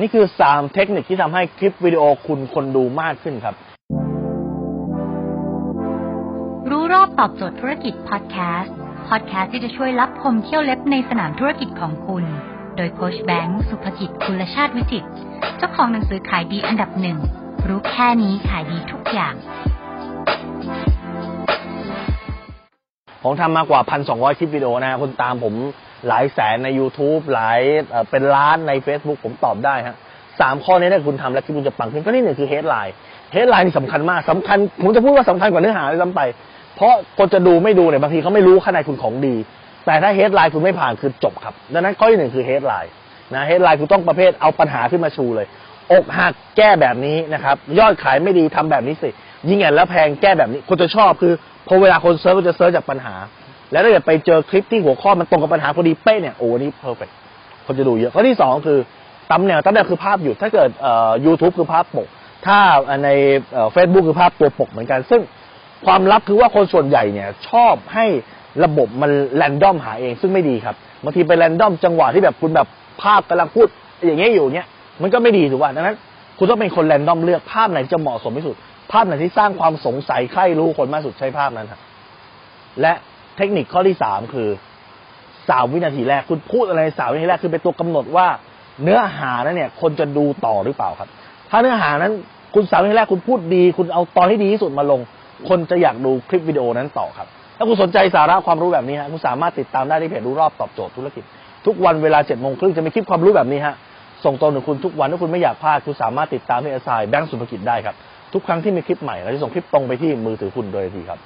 นี่คือ 3 เทคนิคที่ทำให้คลิปวิดีโอคุณคนดูมากขึ้นครับ รู้รอบตอบโจทย์ธุรกิจพอดแคสต์ พอดแคสต์ที่จะช่วยรับพมเที่ยวเล็บในสนามธุรกิจของคุณ โดยโคชแบงค์สุภกิจคุณชาติวิจิตรเจ้าของหนังสือขายดีอันดับหนึ่งรู้แค่นี้ขายดีทุกอย่าง ผมทำมากว่า 1,200 คลิปวิดีโอนะฮะคุณตามผม หลายแสนใน YouTube หลายเป็นล้านใน Facebook ผมตอบได้ฮะสามข้อนี้ถ้าคุณทำแล้วคุณจะปังขึ้นก็นี่หนึ่งคือ headline headline นี่สำคัญมากสำคัญผมจะพูดว่าสำคัญกว่าเนื้อหาเลยซ้ำไป เพราะคนจะดูไม่ดูเนี่ยบางทีเขาไม่รู้ข้างในคุณของดี แต่ถ้า headline คุณไม่ผ่านคือจบครับดังนั้นข้อที่หนึ่งคือ headline นะ headline คุณต้องประเภทเอาปัญหาขึ้นมาชูเลย อกหักแก้แบบนี้นะครับยอดขายไม่ดีทำแบบนี้สิยิ่งแอนแล้วแพงแก้แบบนี้คนจะชอบคือพอเวลาคน search ก็จะ search จากปัญหา แล้วถ้าเกิดไปเจอคลิปที่หัวข้อมันตรงกับปัญหาพอดีเป๊ะเนี่ยโอ้นี่ perfect คนจะดูเยอะข้อที่สองคือ thumbnail thumbnail คือภาพหยุดถ้าเกิดเอ่อยูทูบคือภาพปก ถ้าในเฟซบุ๊กคือภาพตัวปกเหมือนกัน ซึ่งความลับคือว่าคนส่วนใหญ่เนี่ยชอบให้ระบบมัน random หาเองซึ่งไม่ดีครับบางทีไป random จังหวะที่แบบคุณแบบภาพกำลังพูด อย่างเงี้ยอยู่เนี้ยมันก็ไม่ดีถูกป่ะดังนั้นคุณต้องเป็นคน random เลือกภาพไหนจะเหมาะสมที่สุด ภาพไหนที่สร้างความสงสัยใครรู้คนมากสุดใช้ภาพนั้นครับและ เทคนิคข้อที่สามคือสามวินาทีแรกคุณพูดอะไรสามวินาทีแรกคือเป็นตัวกำหนดว่า เนื้อหานั้นเนี่ย คนจะดูต่อหรือเปล่าครับ ถ้าเนื้อหานั้นคุณสามวินาทีแรกคุณพูดดี คุณเอาตอนที่ดีที่สุดมาลง คนจะอยากดูคลิปวิดีโอนั้นต่อครับ ถ้าคุณสนใจสาระความรู้แบบนี้ฮะคุณสามารถติดตามได้ที่เพจรู้รอบตอบโจทย์ธุรกิจ ทุกวันเวลาเจ็ดโมงครึ่งจะมีคลิปความรู้แบบนี้ฮะส่งตรงถึงคุณทุกวันถ้าคุณไม่อยากพลาดคุณสามารถติดตามที่อสไซแบงก์สุภกิจได้ครับทุกครั้งที่มีคลิปใหม่เราจะส่งคลิปตรงไปที่มือถือคุณโดยทันทีครับ